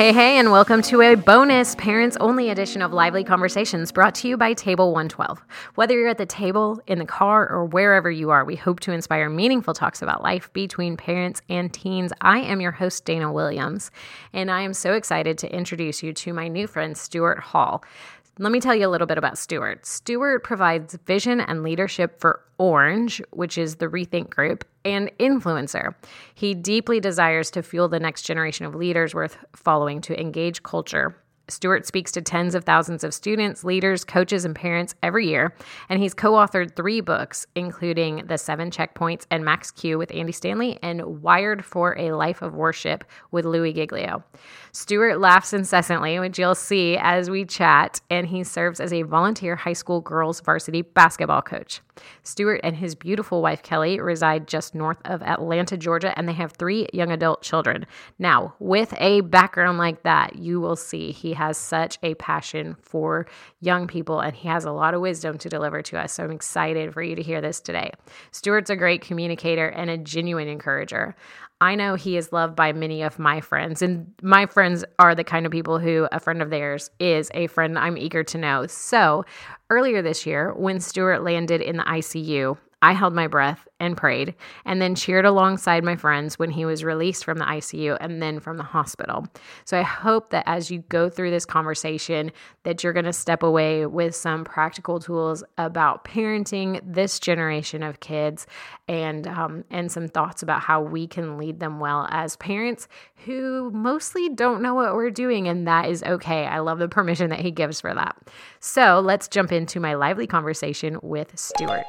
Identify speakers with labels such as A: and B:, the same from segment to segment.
A: Hey, hey, and welcome to a bonus parents only edition of Lively Conversations brought to you by Table 112. Whether you're at the table, in the car, or wherever you are, we hope to inspire meaningful talks about life between parents and teens. I am your host, Dana Williams, and I am so excited to introduce you to my new friend, Stuart Hall. Let me tell you a little bit about Stuart. Stuart provides vision and leadership for Orange, which is the Rethink Group, and Influencer. He deeply desires to fuel the next generation of leaders worth following to engage culture Stuart speaks to tens of thousands of students, leaders, coaches, and parents every year, and he's co authored three books, including The Seven Checkpoints and Max Q with Andy Stanley and Wired for a Life of Worship with Louie Giglio. Stuart laughs incessantly, which you'll see as we chat, and he serves as a volunteer high school girls varsity basketball coach. Stuart and his beautiful wife Kelly reside just north of Atlanta, Georgia, and they have three young adult children. Now, with a background like that, you will see he has such a passion for young people and he has a lot of wisdom to deliver to us. So I'm excited for you to hear this today. Stuart's a great communicator and a genuine encourager. I know he is loved by many of my friends, and my friends are the kind of people who a friend of theirs is a friend I'm eager to know. So, earlier this year, when Stuart landed in the ICU, I held my breath and prayed, and then cheered alongside my friends when he was released from the ICU and then from the hospital. So I hope that as you go through this conversation that you're going to step away with some practical tools about parenting this generation of kids and um, and some thoughts about how we can lead them well as parents who mostly don't know what we're doing and that is okay. I love the permission that he gives for that. So, let's jump into my lively conversation with Stuart.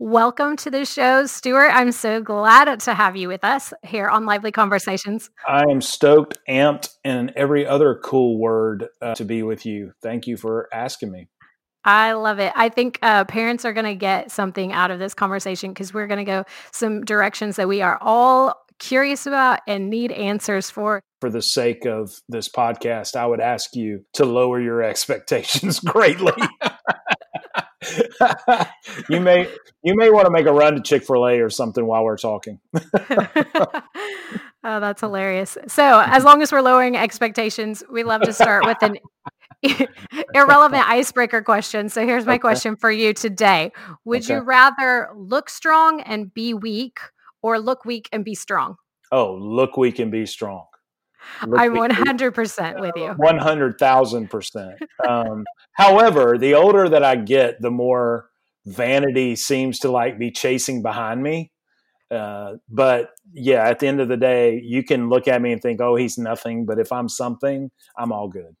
A: Welcome to the show, Stuart. I'm so glad to have you with us here on Lively Conversations.
B: I am stoked, amped, and every other cool word uh, to be with you. Thank you for asking me.
A: I love it. I think uh, parents are going to get something out of this conversation because we're going to go some directions that we are all curious about and need answers for.
B: For the sake of this podcast, I would ask you to lower your expectations greatly. you may you may want to make a run to Chick Fil A or something while we're talking.
A: oh, that's hilarious. So, as long as we're lowering expectations, we love to start with an irrelevant icebreaker question. So, here's my okay. question for you today: Would okay. you rather look strong and be weak, or look weak and be strong?
B: Oh, look weak and be strong.
A: I'm 100% with you.
B: 100,000%. Um, however, the older that I get, the more vanity seems to like be chasing behind me. Uh, but yeah, at the end of the day, you can look at me and think, oh, he's nothing. But if I'm something, I'm all good.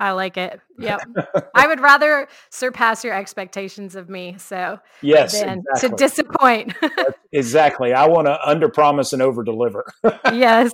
A: I like it. Yep. I would rather surpass your expectations of me. So
B: yes,
A: than exactly. to disappoint.
B: exactly. I want to under promise and over deliver.
A: yes.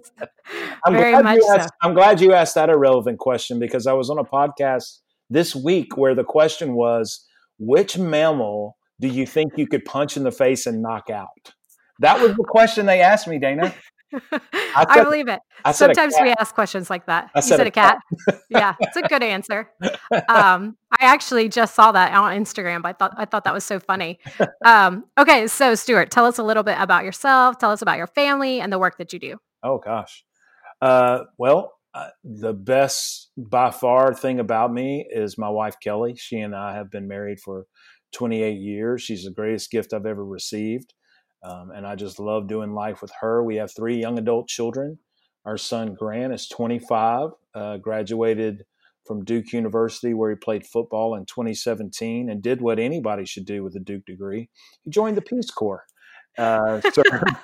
B: I'm Very much asked, so. I'm glad you asked that irrelevant question because I was on a podcast this week where the question was, which mammal do you think you could punch in the face and knock out? That was the question they asked me, Dana.
A: I, I, believe it. I Sometimes we ask questions like that. I you said, said a cat. cat. yeah, it's a good answer. Um, I actually just saw that on Instagram. I thought I thought that was so funny. Um, okay, so Stuart, tell us a little bit about yourself. Tell us about your family and the work that you do.
B: Oh gosh. Uh, well, uh, the best by far thing about me is my wife Kelly. She and I have been married for 28 years. She's the greatest gift I've ever received. Um, and I just love doing life with her. We have three young adult children. Our son Grant is 25, uh, graduated from Duke University, where he played football in 2017 and did what anybody should do with a Duke degree. He joined the Peace Corps. Uh, served,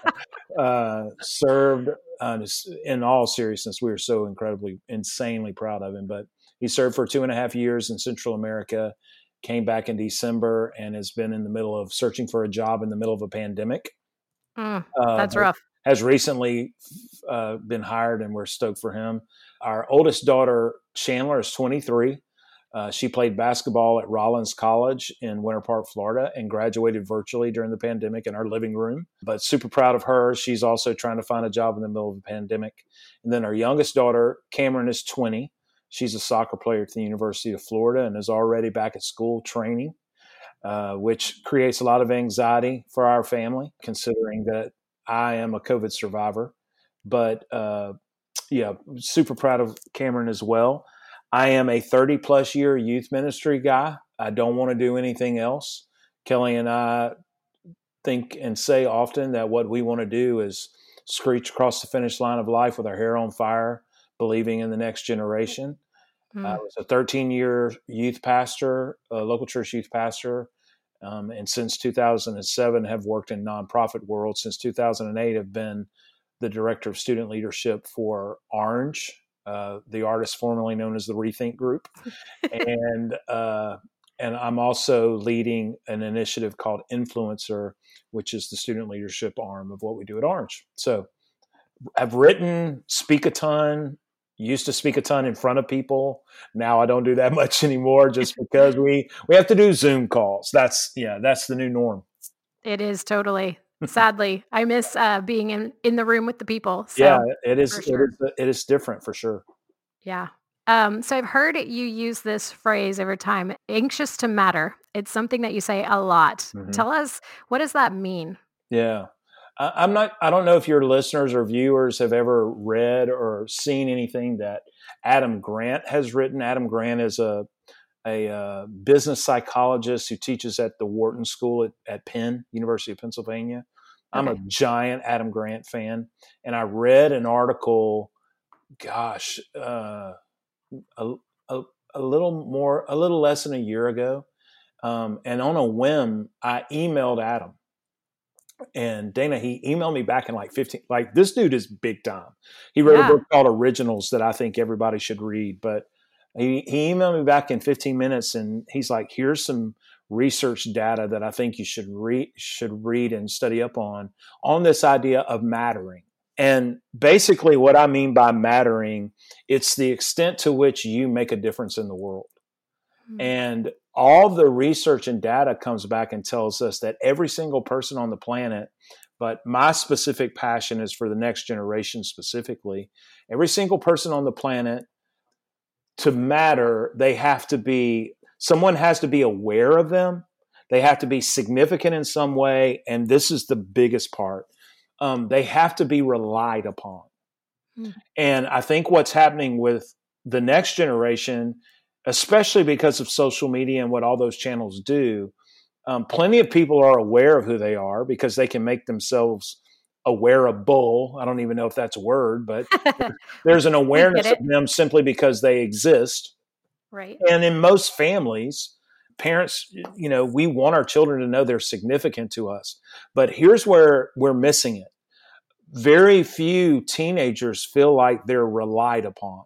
B: uh, served uh, in all seriousness, we were so incredibly, insanely proud of him. But he served for two and a half years in Central America came back in December and has been in the middle of searching for a job in the middle of a pandemic.
A: Mm, uh, that's uh, rough.
B: Has recently uh, been hired, and we're stoked for him. Our oldest daughter, Chandler, is 23. Uh, she played basketball at Rollins College in Winter Park, Florida, and graduated virtually during the pandemic in our living room. But super proud of her. She's also trying to find a job in the middle of the pandemic. And then our youngest daughter, Cameron, is 20. She's a soccer player at the University of Florida and is already back at school training. uh, which creates a lot of anxiety for our family, considering that I am a COVID survivor. But uh, yeah, super proud of Cameron as well. I am a 30 plus year youth ministry guy. I don't want to do anything else. Kelly and I think and say often that what we want to do is screech across the finish line of life with our hair on fire, believing in the next generation. Mm. I was a 13 year youth pastor, a local church youth pastor, um, and since 2007 have worked in nonprofit world. Since 2008 have been the director of student leadership for Orange, uh, the artist formerly known as the Rethink Group, and uh, and I'm also leading an initiative called Influencer, which is the student leadership arm of what we do at Orange. So I've written, speak a ton, used to speak a ton in front of people. Now I don't do that much anymore just because we we have to do Zoom calls. That's yeah, that's the new norm.
A: It is totally. Sadly, I miss uh, being in in the room with the people.
B: So, yeah, it is. Sure. It is. It is different for sure.
A: Yeah. Um, so I've heard you use this phrase over time, anxious to matter. It's something that you say a lot. Mm-hmm. Tell us what does that mean?
B: Yeah. I'm not, I don't know if your listeners or viewers have ever read or seen anything that Adam Grant has written. Adam Grant is a, a uh, business psychologist who teaches at the Wharton School at, at Penn, University of Pennsylvania. I'm okay. a giant Adam Grant fan. And I read an article, gosh, uh, a, a, a little more, a little less than a year ago. Um, and on a whim, I emailed Adam. And Dana, he emailed me back in like 15. Like, this dude is big time. He wrote yeah. a book called Originals that I think everybody should read. But he, he emailed me back in 15 minutes and he's like, here's some research data that I think you should read should read and study up on on this idea of mattering. And basically, what I mean by mattering, it's the extent to which you make a difference in the world. Mm-hmm. And all the research and data comes back and tells us that every single person on the planet, but my specific passion is for the next generation specifically, every single person on the planet to matter, they have to be, someone has to be aware of them. They have to be significant in some way. And this is the biggest part um, they have to be relied upon. Mm. And I think what's happening with the next generation, especially because of social media and what all those channels do, um, plenty of people are aware of who they are because they can make themselves awareable. I don't even know if that's a word, but there's an awareness of them simply because they exist.
A: Right.
B: And in most families, parents, you know, we want our children to know they're significant to us. But here's where we're missing it. Very few teenagers feel like they're relied upon.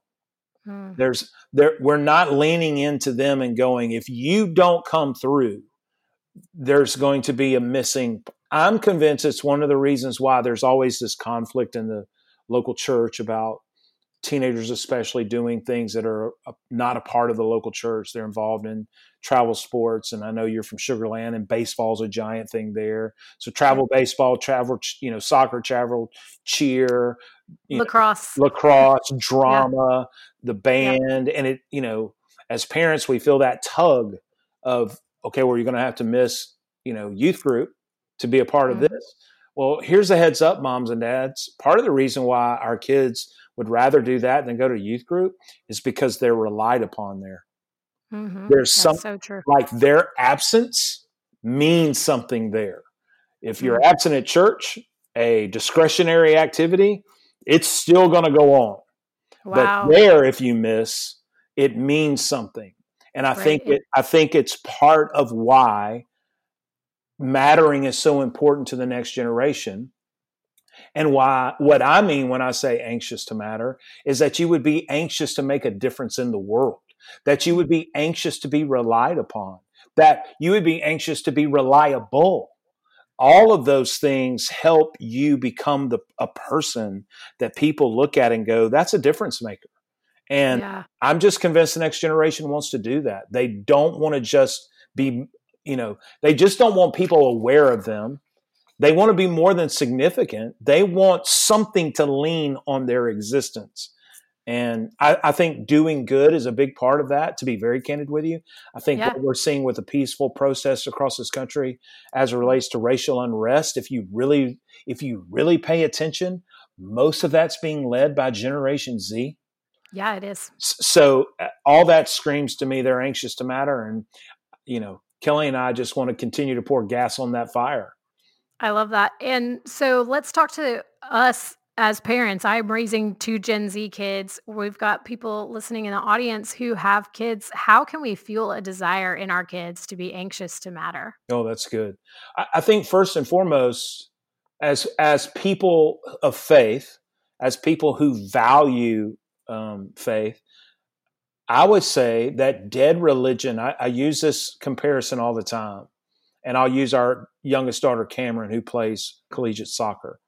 B: Hmm. There's there we're not leaning into them and going, if you don't come through, there's going to be a missing. I'm convinced it's one of the reasons why there's always this conflict in the local church about teenagers especially doing things that are not a part of the local church they're involved in travel sports and i know you're from Sugar Land and baseball's a giant thing there so travel baseball travel you know soccer travel cheer
A: lacrosse
B: know, lacrosse drama yeah. the band yeah. and it you know as parents we feel that tug of okay well you're going to have to miss you know youth group to be a part mm-hmm. of this well here's a heads up moms and dads part of the reason why our kids would rather do that than go to youth group is because they're relied upon there. Mm-hmm. There's some so like their absence means something there. If you're mm-hmm. absent at church, a discretionary activity, it's still going to go on. Wow. But there, if you miss, it means something. And I right. think it, I think it's part of why mattering is so important to the next generation and why, what I mean when I say anxious to matter is that you would be anxious to make a difference in the world, that you would be anxious to be relied upon, that you would be anxious to be reliable. All of those things help you become the, a person that people look at and go, that's a difference maker. And yeah. I'm just convinced the next generation wants to do that. They don't want to just be, you know, they just don't want people aware of them. They want to be more than significant. They want something to lean on their existence. And I, I, think doing good is a big part of that, to be very candid with you. I think yeah. what we're seeing with a peaceful process across this country as it relates to racial unrest, if you really if you really pay attention, most of that's being led by Generation Z.
A: Yeah, it is.
B: So uh, all that screams to me they're anxious to matter. And, you know, Kelly and I just want to continue to pour gas on that fire.
A: I love that. And so let's talk to us as parents, I'm raising two Gen Z kids. We've got people listening in the audience who have kids. How can we fuel a desire in our kids to be anxious to matter?
B: Oh, that's good. I, I think first and foremost, as as people of faith, as people who value um, faith, I would say that dead religion. I, I use this comparison all the time, and I'll use our youngest daughter Cameron, who plays collegiate soccer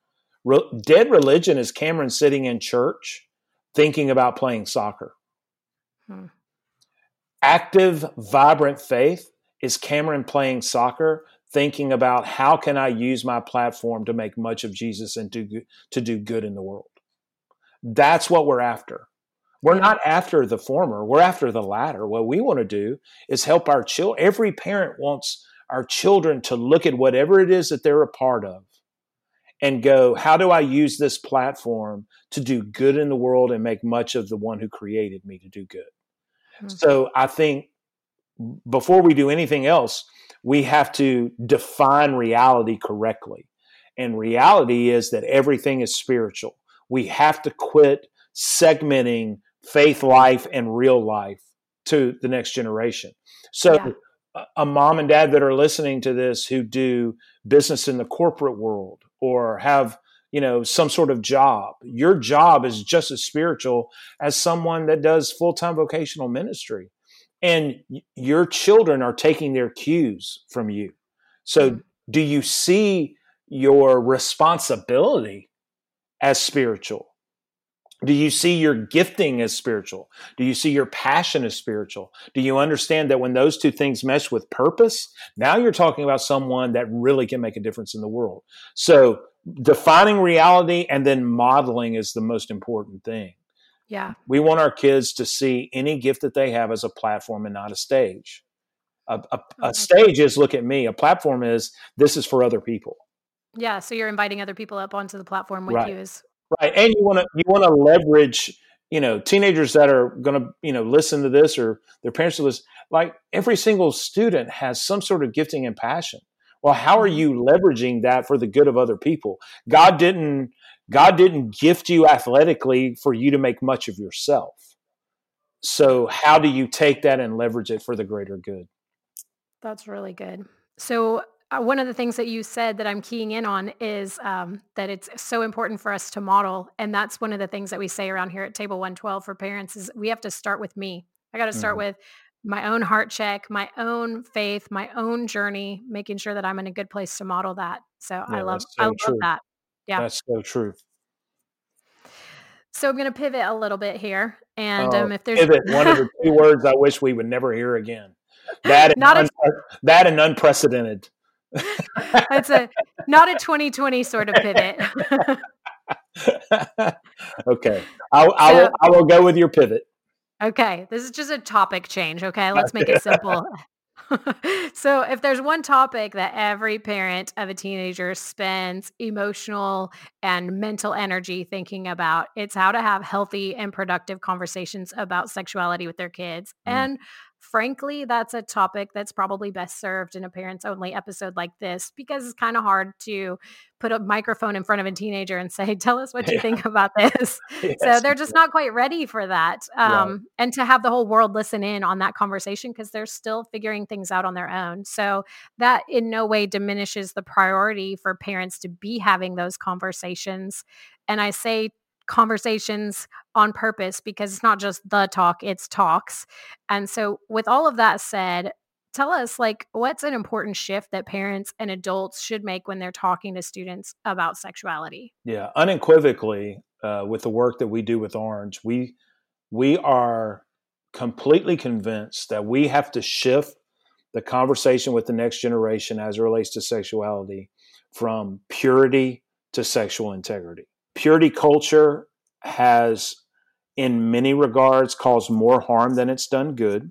B: Re- dead religion is Cameron sitting in church thinking about playing soccer. Hmm. Active, vibrant faith is Cameron playing soccer thinking about how can I use my platform to make much of Jesus and to, to do good in the world. That's what we're after. We're not after the former, we're after the latter. What we want to do is help our children. Every parent wants our children to look at whatever it is that they're a part of and go, how do I use this platform to do good in the world and make much of the one who created me to do good? Mm-hmm. So I think before we do anything else, we have to define reality correctly. And reality is that everything is spiritual. We have to quit segmenting faith life and real life to the next generation. So, yeah. a mom and dad that are listening to this who do business in the corporate world or have you know some sort of job your job is just as spiritual as someone that does full-time vocational ministry and your children are taking their cues from you so mm-hmm. do you see your responsibility as spiritual do you see your gifting as spiritual? Do you see your passion as spiritual? Do you understand that when those two things mesh with purpose, now you're talking about someone that really can make a difference in the world? So, defining reality and then modeling is the most important thing.
A: Yeah.
B: We want our kids to see any gift that they have as a platform and not a stage. A, a, a stage is look at me, a platform is this is for other people.
A: Yeah. So, you're inviting other people up onto the platform with right. you is
B: Right, and you want to you want to leverage you know teenagers that are going to you know listen to this or their parents will listen. Like every single student has some sort of gifting and passion. Well, how are mm-hmm. you leveraging that for the good of other people? God didn't God didn't gift you athletically for you to make much of yourself. So how do you take that and leverage it for the greater good?
A: That's really good. So one of the things that you said that I'm keying in on is um, that it's so important for us to model, and that's one of the things that we say around here at Table 112 for parents is we have to start with me. I got to start mm-hmm. with my own heart check, my own faith, my own journey, making sure that I'm in a good place to model that. So yeah, I love, so I love true. that. Yeah,
B: that's so true.
A: So I'm going to pivot a little bit here, and uh, um, if there's
B: pivot, one of the two words I wish we would never hear again. That and, un- a- that and unprecedented
A: it's a not a 2020 sort of pivot.
B: okay, I'll, I will, I will go with your pivot.
A: Okay, this is just a topic change. Okay, let's make it simple. so, if there's one topic that every parent of a teenager spends emotional and mental energy thinking about, it's how to have healthy and productive conversations about sexuality with their kids. Mm. And frankly, that's a topic that's probably best served in a parents only episode like this because it's kind of hard to put a microphone in front of a teenager and say, Tell us what you yeah. think about this. yes. So they're just not quite ready for that. Um, right. And to have the whole world listen in on that conversation because they're still figuring things out on their own. So that in no way diminishes the priority for parents to be having those conversations. And I say conversations on purpose because it's not just the talk, it's talks. And so, with all of that said, tell us like what's an important shift that parents and adults should make when they're talking to students about sexuality
B: yeah unequivocally uh, with the work that we do with orange we we are completely convinced that we have to shift the conversation with the next generation as it relates to sexuality from purity to sexual integrity purity culture has in many regards caused more harm than it's done good.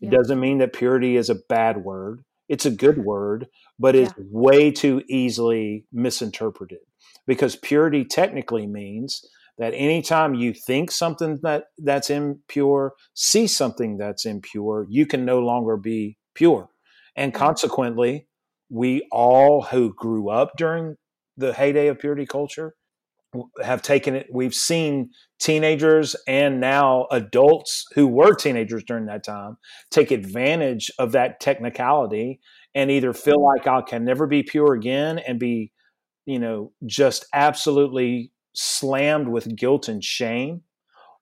B: It
A: Yeah.
B: doesn't mean that purity is a bad word. It's a good word, but it's way too easily misinterpreted because purity technically means that anytime you think something that that's impure, see something that's impure, you can no longer be pure. And consequently, we all who grew up during the heyday of purity culture have taken it. We've seen teenagers and now adults who were teenagers during that time take advantage of that technicality and either feel mm-hmm. like I can never be pure again and be, you know, just absolutely slammed with guilt and shame.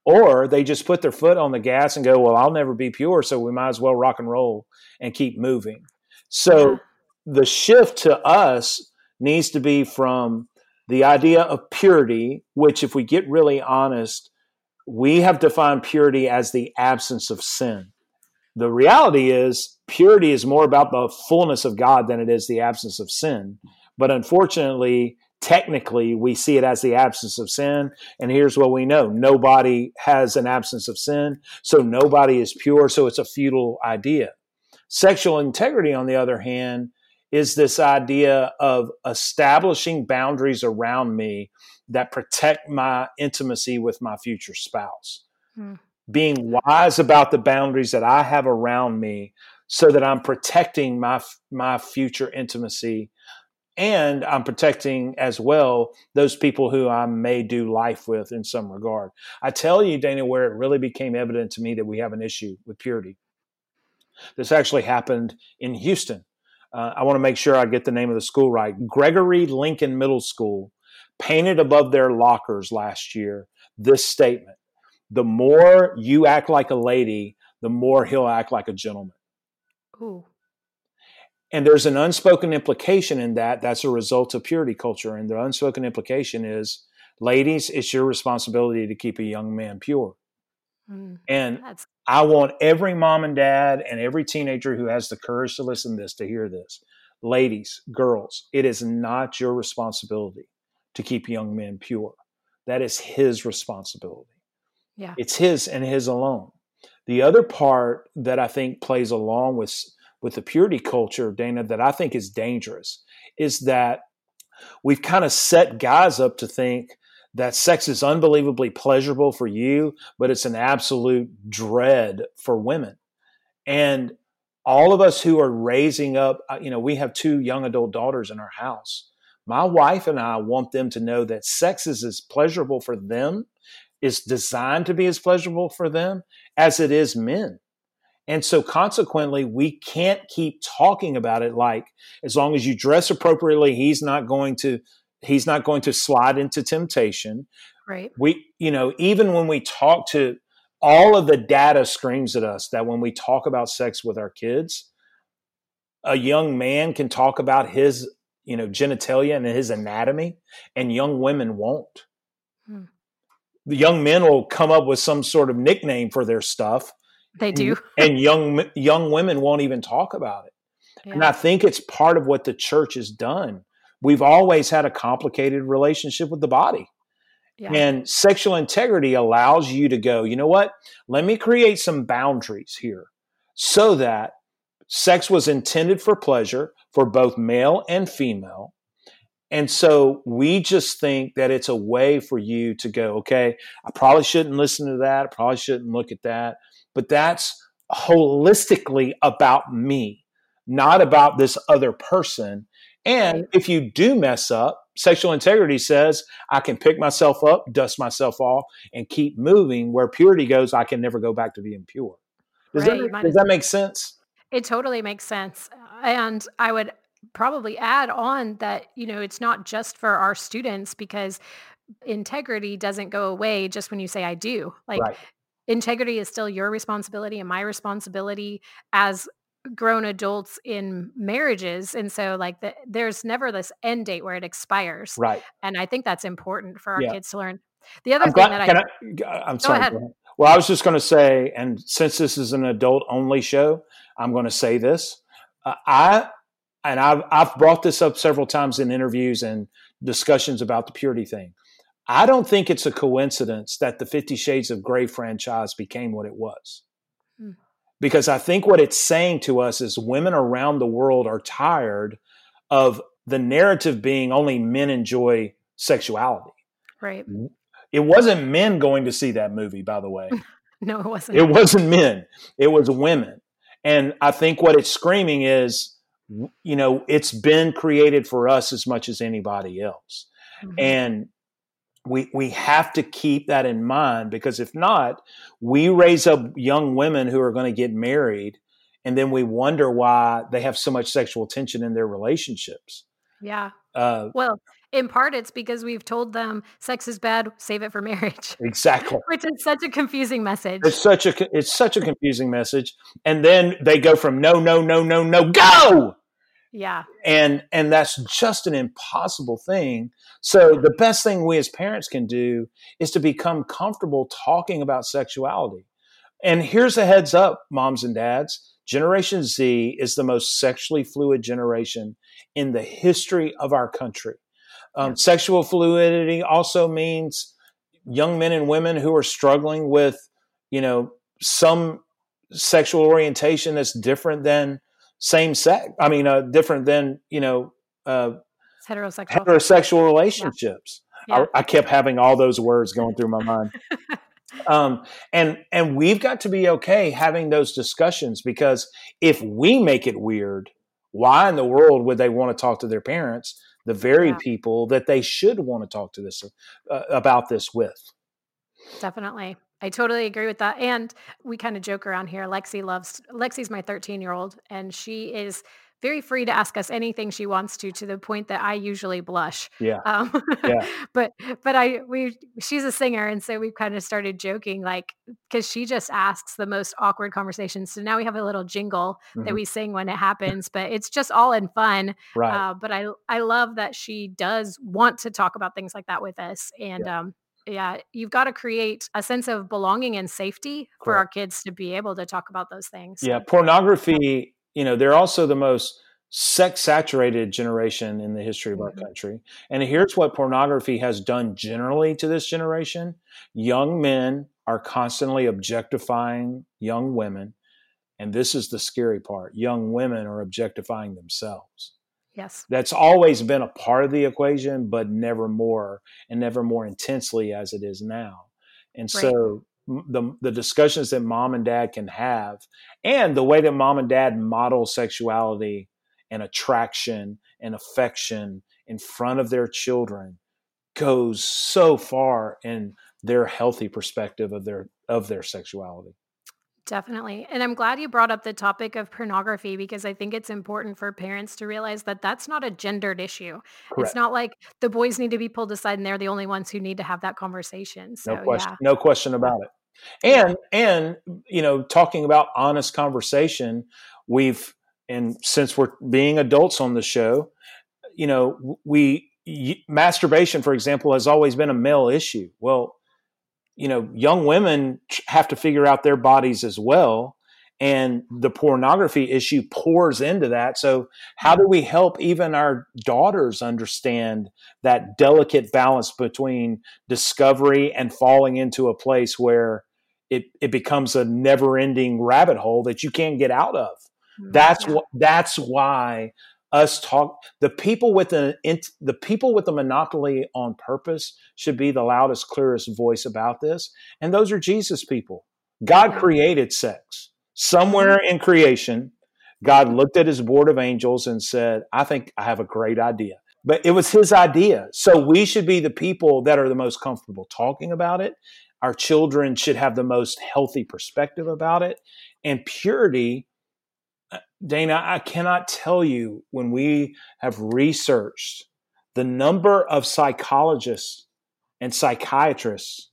B: Or they just put their foot on the gas and go, Well, I'll never be pure, so we might as well rock and roll and keep moving. So the shift to us needs to be from the idea of purity, which, if we get really honest, we have defined purity as the absence of sin. The reality is, purity is more about the fullness of God than it is the absence of sin. But unfortunately, technically, we see it as the absence of sin. And here's what we know nobody has an absence of sin, so nobody is pure, so it's a futile idea. Sexual integrity, on the other hand, is this idea of establishing boundaries around me that protect my intimacy with my future spouse.
A: Hmm.
B: Being wise about the boundaries that I have around me so that I'm protecting my my future intimacy and I'm protecting as well those people who I may do life with in some regard. I tell you Dana where it really became evident to me that we have an issue with purity. This actually happened in Houston uh, I want to make sure I get the name of the school right. Gregory Lincoln Middle School painted above their lockers last year this statement The more you act like a lady, the more he'll act like a gentleman.
A: Ooh.
B: And there's an unspoken implication in that. That's a result of purity culture. And the unspoken implication is ladies, it's your responsibility to keep a young man pure.
A: Mm.
B: And
A: That's
B: I want every mom and dad and every teenager who has the courage to listen to this to hear this. Ladies, girls, it is not your responsibility to keep young men pure. That is his responsibility.
A: yeah.
B: It's his and his alone. The other part that I think plays along with with the purity culture, Dana, that I think is dangerous is that we've kind of set guys up to think that sex is unbelievably pleasurable for you, but it's an absolute dread for women. And all of us who are raising up, uh, you know, we have two young adult daughters in our house. My wife and I want them to know that sex is as pleasurable for them, is designed to be as pleasurable for them as it is men. And so consequently, we can't keep talking about it like as long as you dress appropriately, he's not going to he's not going to slide into temptation.
A: Right.
B: We, you know, even when we talk to all of the data screams at us that when we talk about sex with our kids, a young man can talk about his, you know, genitalia and his anatomy, and young women won't.
A: Hmm.
B: The young men will come up with some sort of nickname for their stuff,
A: They do.
B: and young young women won't even talk about it. And I think it's part of what the church has done. We've always had a complicated relationship with the body.
A: Yeah.
B: And sexual integrity allows you to go, you know what? Let me create some boundaries here so that sex was intended for pleasure for both male and female. And so we just think that it's a way for you to go, okay, I probably shouldn't listen to that. I probably shouldn't look at that. But that's holistically about me, not about this other person. And if you do mess up, sexual integrity says I can pick myself up, dust myself off, and keep moving. Where purity goes, I can never go back to being pure. Does,
A: Right,
B: that, does that make sense?
A: It totally makes sense. And I would probably add on that, you know, it's not just for our students because integrity doesn't go away just when you say I do. Like
B: right.
A: integrity is still your responsibility and my responsibility as grown adults in marriages and so like the, there's never this end date where it expires
B: Right.
A: and i think that's important for our
B: Yeah.
A: kids to learn the other
B: I'm
A: thing
B: glad.
A: that
B: Can
A: i
B: I, I'm sorry.
A: ahead.
B: go ahead. Well, I was just going to say, and since this is an adult only show, I'm going to say this. Uh, I and I've I've brought this up several times in interviews and discussions about the purity thing. I don't think it's a coincidence that the Fifty Shades of Grey franchise became what it was. Because I think what it's saying to us is women around the world are tired of the narrative being only men enjoy sexuality.
A: Right.
B: It wasn't men going to see that movie, by the way.
A: no, it wasn't.
B: It wasn't men, it was women. And I think what it's screaming is, you know, it's been created for us as much as anybody else. Mm-hmm. And we we have to keep that in mind because if not, we raise up young women who are going to get married and then we wonder why they have so much sexual tension in their relationships.
A: Yeah. Uh, well, in part, it's because we've told them sex is bad, save it for marriage.
B: Exactly.
A: Which is such a confusing message.
B: It's such a it's such a confusing message, and then they go from no, no, no, no, no, go.
A: Yeah.
B: And and that's just an impossible thing. So the best thing we as parents can do is to become comfortable talking about sexuality. And here's a heads up, moms and dads. Generation Z is the most sexually fluid generation in the history of our country. Um, sexual fluidity also means young men and women who are struggling with, you know, some sexual orientation that's different than same sex. I mean, uh, different than you know, uh,
A: heterosexual
B: heterosexual relationships. Yeah. Yeah. I, I, kept having all those words going through my mind. um, and and we've got to be okay having those discussions because if we make it weird, why in the world would they want to talk to their parents? The very yeah. people that they should want to talk to this uh, about this with.
A: Definitely. I totally agree with that. And we kind of joke around here. Lexi loves Lexi's my 13 year old, and she is very free to ask us anything she wants to, to the point that I usually blush.
B: Yeah. Um,
A: yeah. but but I we she's a singer, and so we've kind of started joking, like because she just asks the most awkward conversations. So now we have a little jingle mm-hmm. that we sing when it happens, but it's just all in fun.
B: Right.
A: Uh, but I I love that she does want to talk about things like that with us, and yeah. um yeah, you've got to create a sense of belonging and safety for our kids to be able to talk about those things.
B: Yeah, pornography, you know, they're also the most sex saturated generation in the history of our mm-hmm. country. And here's what pornography has done generally to this generation young men are constantly objectifying young women. And this is the scary part young women are objectifying themselves.
A: Yes.
B: That's always been a part of the equation, but never more and never more intensely as it is now. And right. so the the discussions that mom and dad can have and the way that mom and dad model sexuality and attraction and affection in front of their children goes so far in their healthy perspective of their of their sexuality.
A: Definitely. And I'm glad you brought up the topic of pornography because I think it's important for parents to realize that that's not a gendered issue. Correct. It's not like the boys need to be pulled aside and they're the only ones who need to have that conversation. So,
B: no question.
A: Yeah.
B: No question about it. And and you know, talking about honest conversation, we've and since we're being adults on the show, you know, we masturbation for example has always been a male issue. Well, you know, young women have to figure out their bodies as well. And the pornography issue pours into that. So, how do we help even our daughters understand that delicate balance between discovery and falling into a place where it, it becomes a never ending rabbit hole that you can't get out of? Mm-hmm. That's yeah. what, that's why us talk the people with the the people with the monopoly on purpose should be the loudest clearest voice about this. And those are jesus people. God created sex. Somewhere mm-hmm. in creation god looked at his board of angels and said i think i have a great idea. But it was his idea. So we should be the people that are the most comfortable talking about it. Our children should have the most healthy perspective about it. And purity Dana, I cannot tell you when we have researched the number of psychologists and psychiatrists,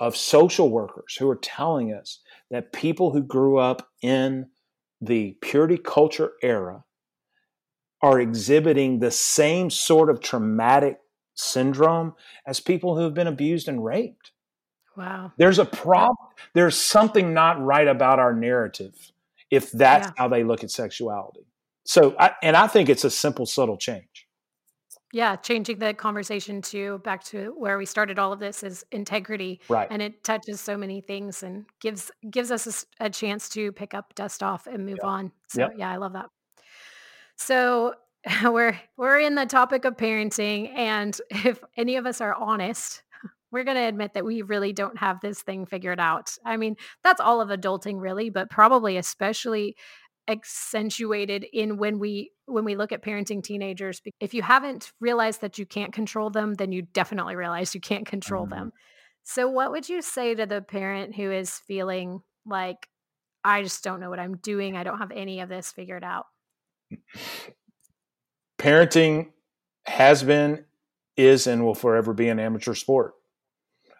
B: of social workers who are telling us that people who grew up in the purity culture era are exhibiting the same sort of traumatic syndrome as people who have been abused and raped.
A: Wow.
B: There's a problem. There's something not right about our narrative if that's yeah. how they look at sexuality. So, I, and I think it's a simple, subtle change.
A: Yeah, changing the conversation to back to where we started all of this is integrity,
B: Right.
A: and it touches so many things and gives gives us a chance to pick up, dust off, and move
B: Yep.
A: on. So
B: Yep.
A: yeah, I love that. So we're we're in the topic of parenting, and if any of us are honest, we're going to admit that we really don't have this thing figured out. I mean, that's all of adulting, really, but probably especially accentuated in when we when we look at parenting teenagers if you haven't realized that you can't control them then you definitely realize you can't control
B: Mhm.
A: them so what would you say to the parent who is feeling like i just don't know what i'm doing i don't have any of this figured out
B: Parenting has been, is, and will forever be an amateur sport.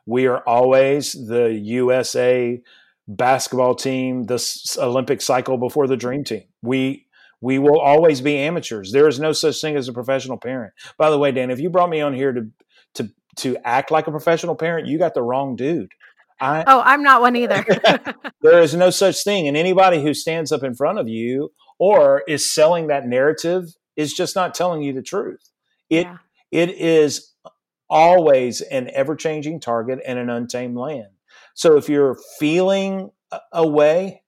B: We are always the USA basketball team, the Olympic cycle before the dream team. We we will always be amateurs. There is no such thing as a professional parent. By the way, Dan, if you brought me on here to to to act like a professional parent, you got the wrong dude. I
A: oh i'm not one either
B: there is no such thing, and anybody who stands up in front of you or is selling that narrative is just not telling you the truth. It
A: yeah
B: it is always an ever changing target and an untamed land. So if you're feeling a- way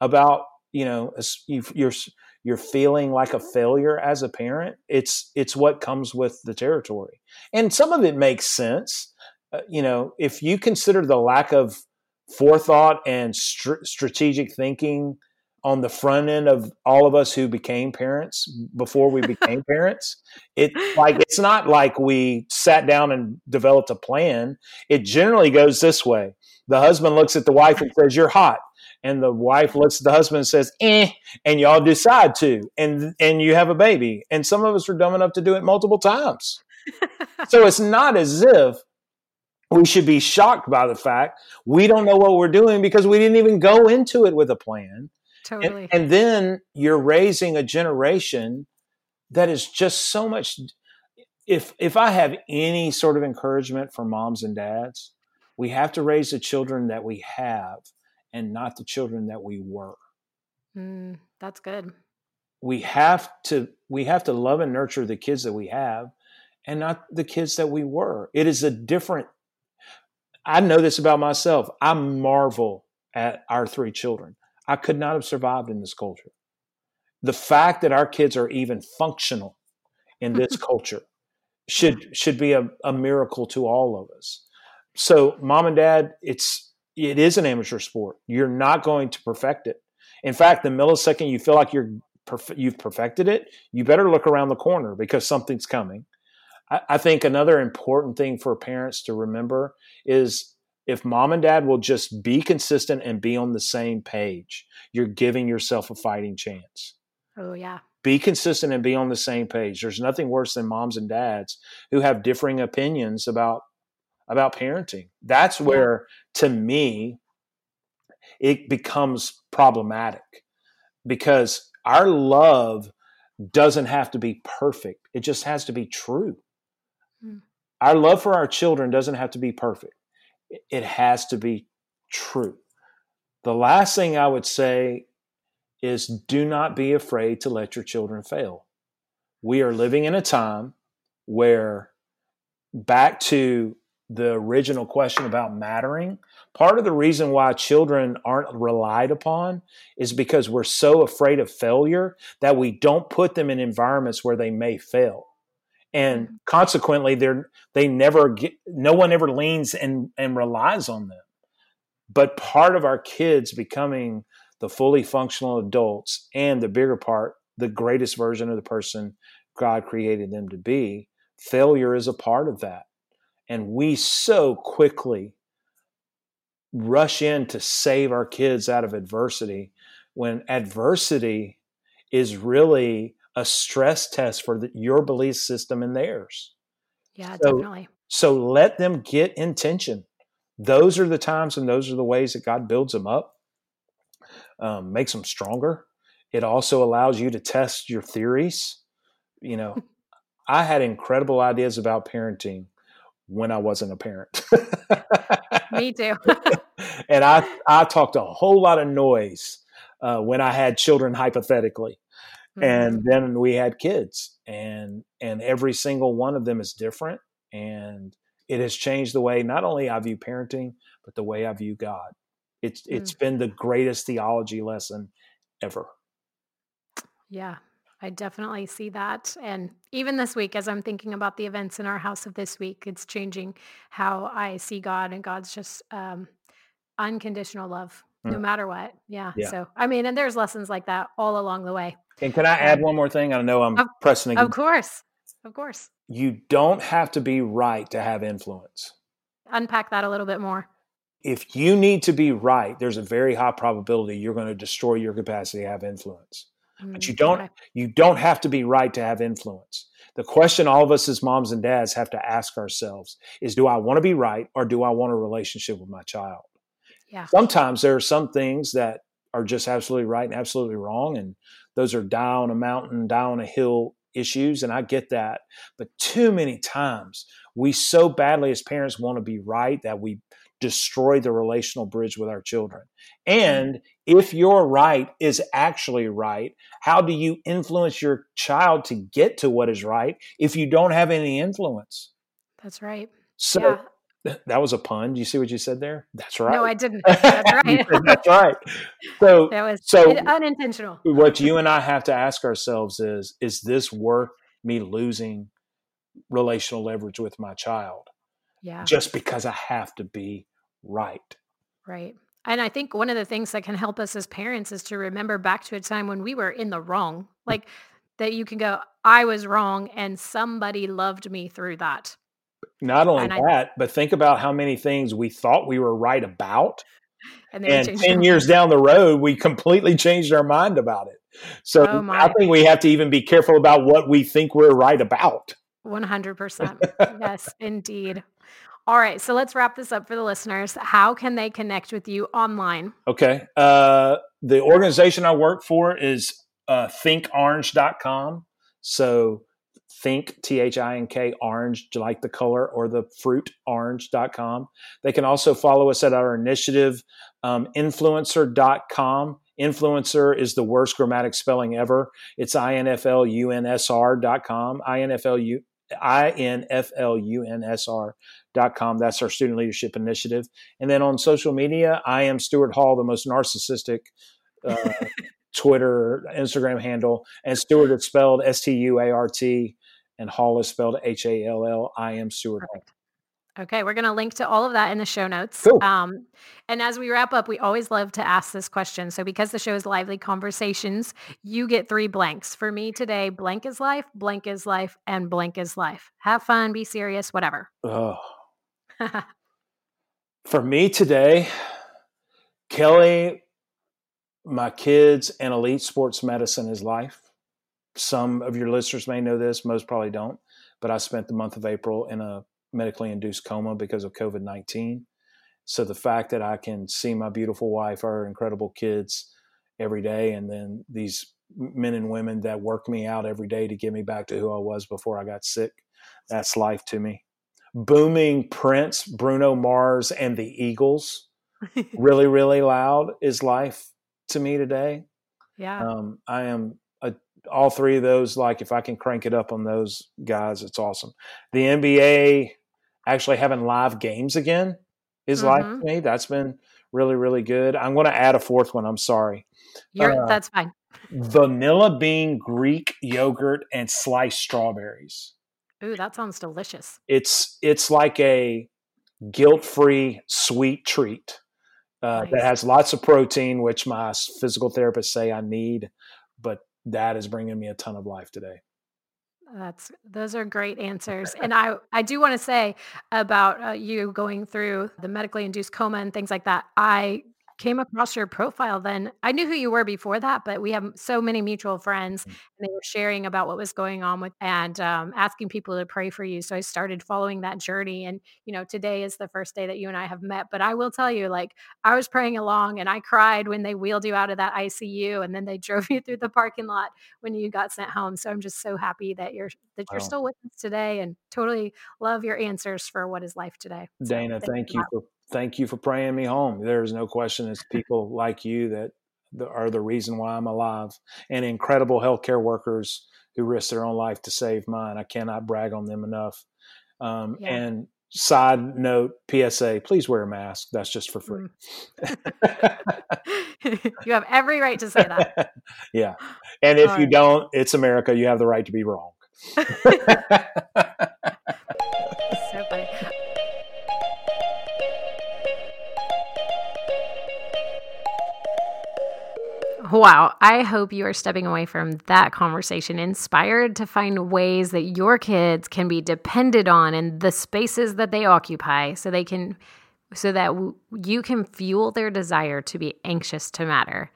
B: about, you know, you- you're you're feeling like a failure as a parent, it's it's what comes with the territory. And some of it makes sense. Uh, you know, if you consider the lack of forethought and str- strategic thinking on the front end of all of us who became parents before we became parents it like it's not like we sat down and developed a plan. It generally goes this way. The husband looks at the wife and says you're hot. And the wife looks at the husband and says eh and y'all decide to and and you have a baby. And some of us are dumb enough to do it multiple times. So it's not as if we should be shocked by the fact we don't know what we're doing because we didn't even go into it with a plan
A: totally.
B: and, and then you're raising a generation that is just so much if if i have any sort of encouragement for moms and dads we have to raise the children that we have and not the children that we were.
A: Mm, that's good.
B: We have to we have to love and nurture the kids that we have and not the kids that we were. It is a different i know this about myself. I marvel at our three children i could not have survived in this culture. The fact that our kids are even functional in this culture should should be a, a miracle to all of us. So mom and dad it's it is an amateur sport. You're not going to perfect it. In fact the millisecond you feel like you're perf- you've perfected it you better look around the corner because something's coming. I, I think another important thing for parents to remember is if mom and dad will just be consistent and be on the same page you're giving yourself a fighting chance
A: oh yeah
B: be consistent and be on the same page. There's nothing worse than moms and dads who have differing opinions about about parenting. That's
A: Yeah.
B: where to me it becomes problematic because our love doesn't have to be perfect. It just has to be true.
A: Mm.
B: Our love for our children doesn't have to be perfect. It has to be true. The last thing I would say is do not be afraid to let your children fail. We are living in a time where, back to the original question about mattering, part of the reason why children aren't relied upon is because we're so afraid of failure that we don't put them in environments where they may fail. And
A: Mhm.
B: consequently, they're they never get no one ever leans and, and relies on them. But part of our kids becoming the fully functional adults and the bigger part, the greatest version of the person God created them to be, failure is a part of that. And we so quickly rush in to save our kids out of adversity when adversity is really a stress test for the, your belief system and theirs.
A: yeah
B: So-
A: definitely
B: So let them get intention. Those are the times and those are the ways that God builds them up, um, makes them stronger. It also allows you to test your theories. You know, I had incredible ideas about parenting when I wasn't a parent.
A: me too
B: and I, I talked a whole lot of noise uh, when I had children, hypothetically
A: Mhm.
B: and then we had kids and and every single one of them is different and it has changed the way not only I view parenting but the way I view God. It's mm. it's been the greatest theology lesson ever.
A: Yeah, I definitely see that. And even this week, as I'm thinking about the events in our house of this week, it's changing how I see God and God's just um, unconditional love, mm. No matter what. Yeah. yeah. So, I mean, and there's lessons like that all along the way.
B: And can I add one more thing? I know I'm
A: of,
B: pressing.
A: Again. Of course. Of course.
B: You don't have to be right to have influence.
A: Unpack that a little bit more.
B: If you need to be right, there's a very high probability you're going to destroy your capacity to have influence but you mm, don't okay. you don't have to be right to have influence the question all of us as moms and dads have to ask ourselves is do i want to be right or do i want a relationship with my child
A: yeah.
B: sometimes there are some things that are just absolutely right and absolutely wrong and those are down a mountain down a hill issues and i get that but too many times we so badly as parents want to be right that we destroy the relational bridge with our children. Mm. And if your right is actually right, how do you influence your child to get to what is right if you don't have any influence?
A: That's right.
B: So yeah. That was a pun. Do you see what you said there? That's right.
A: No, I didn't. That's right.
B: That's right. So
A: that was so unintentional.
B: what you and I have to ask ourselves is: Is this worth me losing relational leverage with my child?
A: Yeah.
B: Just because I have to be right.
A: Right. And I think one of the things that can help us as parents is to remember back to a time when we were in the wrong. Like that you can go, I was wrong and somebody loved me through that.
B: Not only and that, I, but think about how many things we thought we were right about. And, and 10 years down the road, we completely changed our mind about it. So oh I think we have to even be careful about what we think we're right about.
A: 100%. yes, indeed. All right, so let's wrap this up for the listeners. How can they connect with you online?
B: Okay. Uh, the organization I work for is uh, thinkorange.com. So think, T H I N K, orange, like the color or the fruit, orange.com. They can also follow us at our initiative, um, influnsr.com. Influencer is the worst grammatic spelling ever. It's influnsr.com, influ, influnsr com. That's our student leadership initiative. And then on social media, I am Stuart Hall, the most narcissistic uh, Twitter, Instagram handle. And Stuart is spelled S T U A R T, and Hall is spelled H A L L. I am Stuart Perfect.
A: Okay, we're going to link to all of that in the show notes.
B: Cool.
A: Um, and as we wrap up, we always love to ask this question. So, because the show is Lively Conversations, you get three blanks. For me today, blank is life, blank is life, and blank is life. Have fun, be serious, whatever.
B: Oh, For me today, Kelly, my kids, and elite sports medicine is life. Some of your listeners may know this, most probably don't, but I spent the month of April in a medically induced coma because of COVID 19. So the fact that I can see my beautiful wife, our incredible kids every day, and then these men and women that work me out every day to get me back to who I was before I got sick, that's life to me booming Prince, Bruno Mars, and the Eagles really, really loud is life to me today.
A: Yeah.
B: Um, I am all three of those. Like, if I can crank it up on those guys, it's awesome. The NBA actually having live games again is mm-hmm. life to me. That's been really, really good. I'm going to add a fourth one. I'm sorry.
A: Uh, that's fine.
B: Vanilla bean Greek yogurt and sliced strawberries.
A: Ooh, that sounds delicious.
B: It's it's like a guilt-free sweet treat uh, nice. that has lots of protein, which my physical therapists say I need, but that is bringing me a ton of life today.
A: That's those are great answers, and I I do want to say about uh, you going through the medically induced coma and things like that. I came across your profile then. I knew who you were before that, but we have so many mutual friends mm. and they were sharing about what was going on with and um, asking people to pray for you. So I started following that journey. And, you know, today is the first day that you and I have met. But I will tell you, like, I was praying along and I cried when they wheeled you out of that ICU and then they drove you through the parking lot when you got sent home. So I'm just so happy that you're that you're wow. still with us today and totally love your answers for what is life today.
B: So Dana, thank, thank you for thank you for praying me home. There's no question it's people like you that are the reason why I'm alive, and incredible healthcare workers who risk their own life to save mine. I cannot brag on them enough. Um, yeah. And side note PSA, please wear a mask. That's just for free.
A: Mm. you have every right to say that.
B: yeah. And if All you right. don't, it's America. You have the right to be wrong.
A: Wow. I hope you are stepping away from that conversation inspired to find ways that your kids can be depended on in the spaces that they occupy so they can so that you can fuel their desire to be anxious to matter.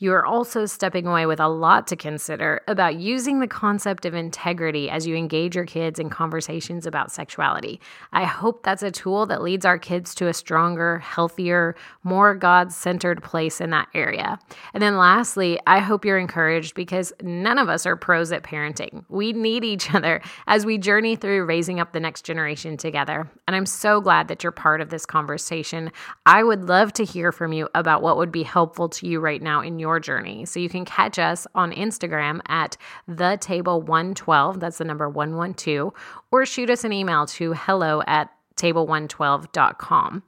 A: You are also stepping away with a lot to consider about using the concept of integrity as you engage your kids in conversations about sexuality. I hope that's a tool that leads our kids to a stronger, healthier, more God centered place in that area. And then lastly, I hope you're encouraged because none of us are pros at parenting. We need each other as we journey through raising up the next generation together. And I'm so glad that you're part of this conversation. I would love to hear from you about what would be helpful to you right now in your your journey. So you can catch us on Instagram at the table 112, that's the number 112, or shoot us an email to hello at table112.com.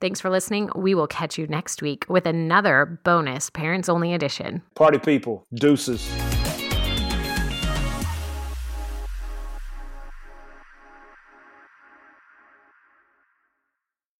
A: Thanks for listening. We will catch you next week with another bonus parents only edition.
B: Party people, deuces.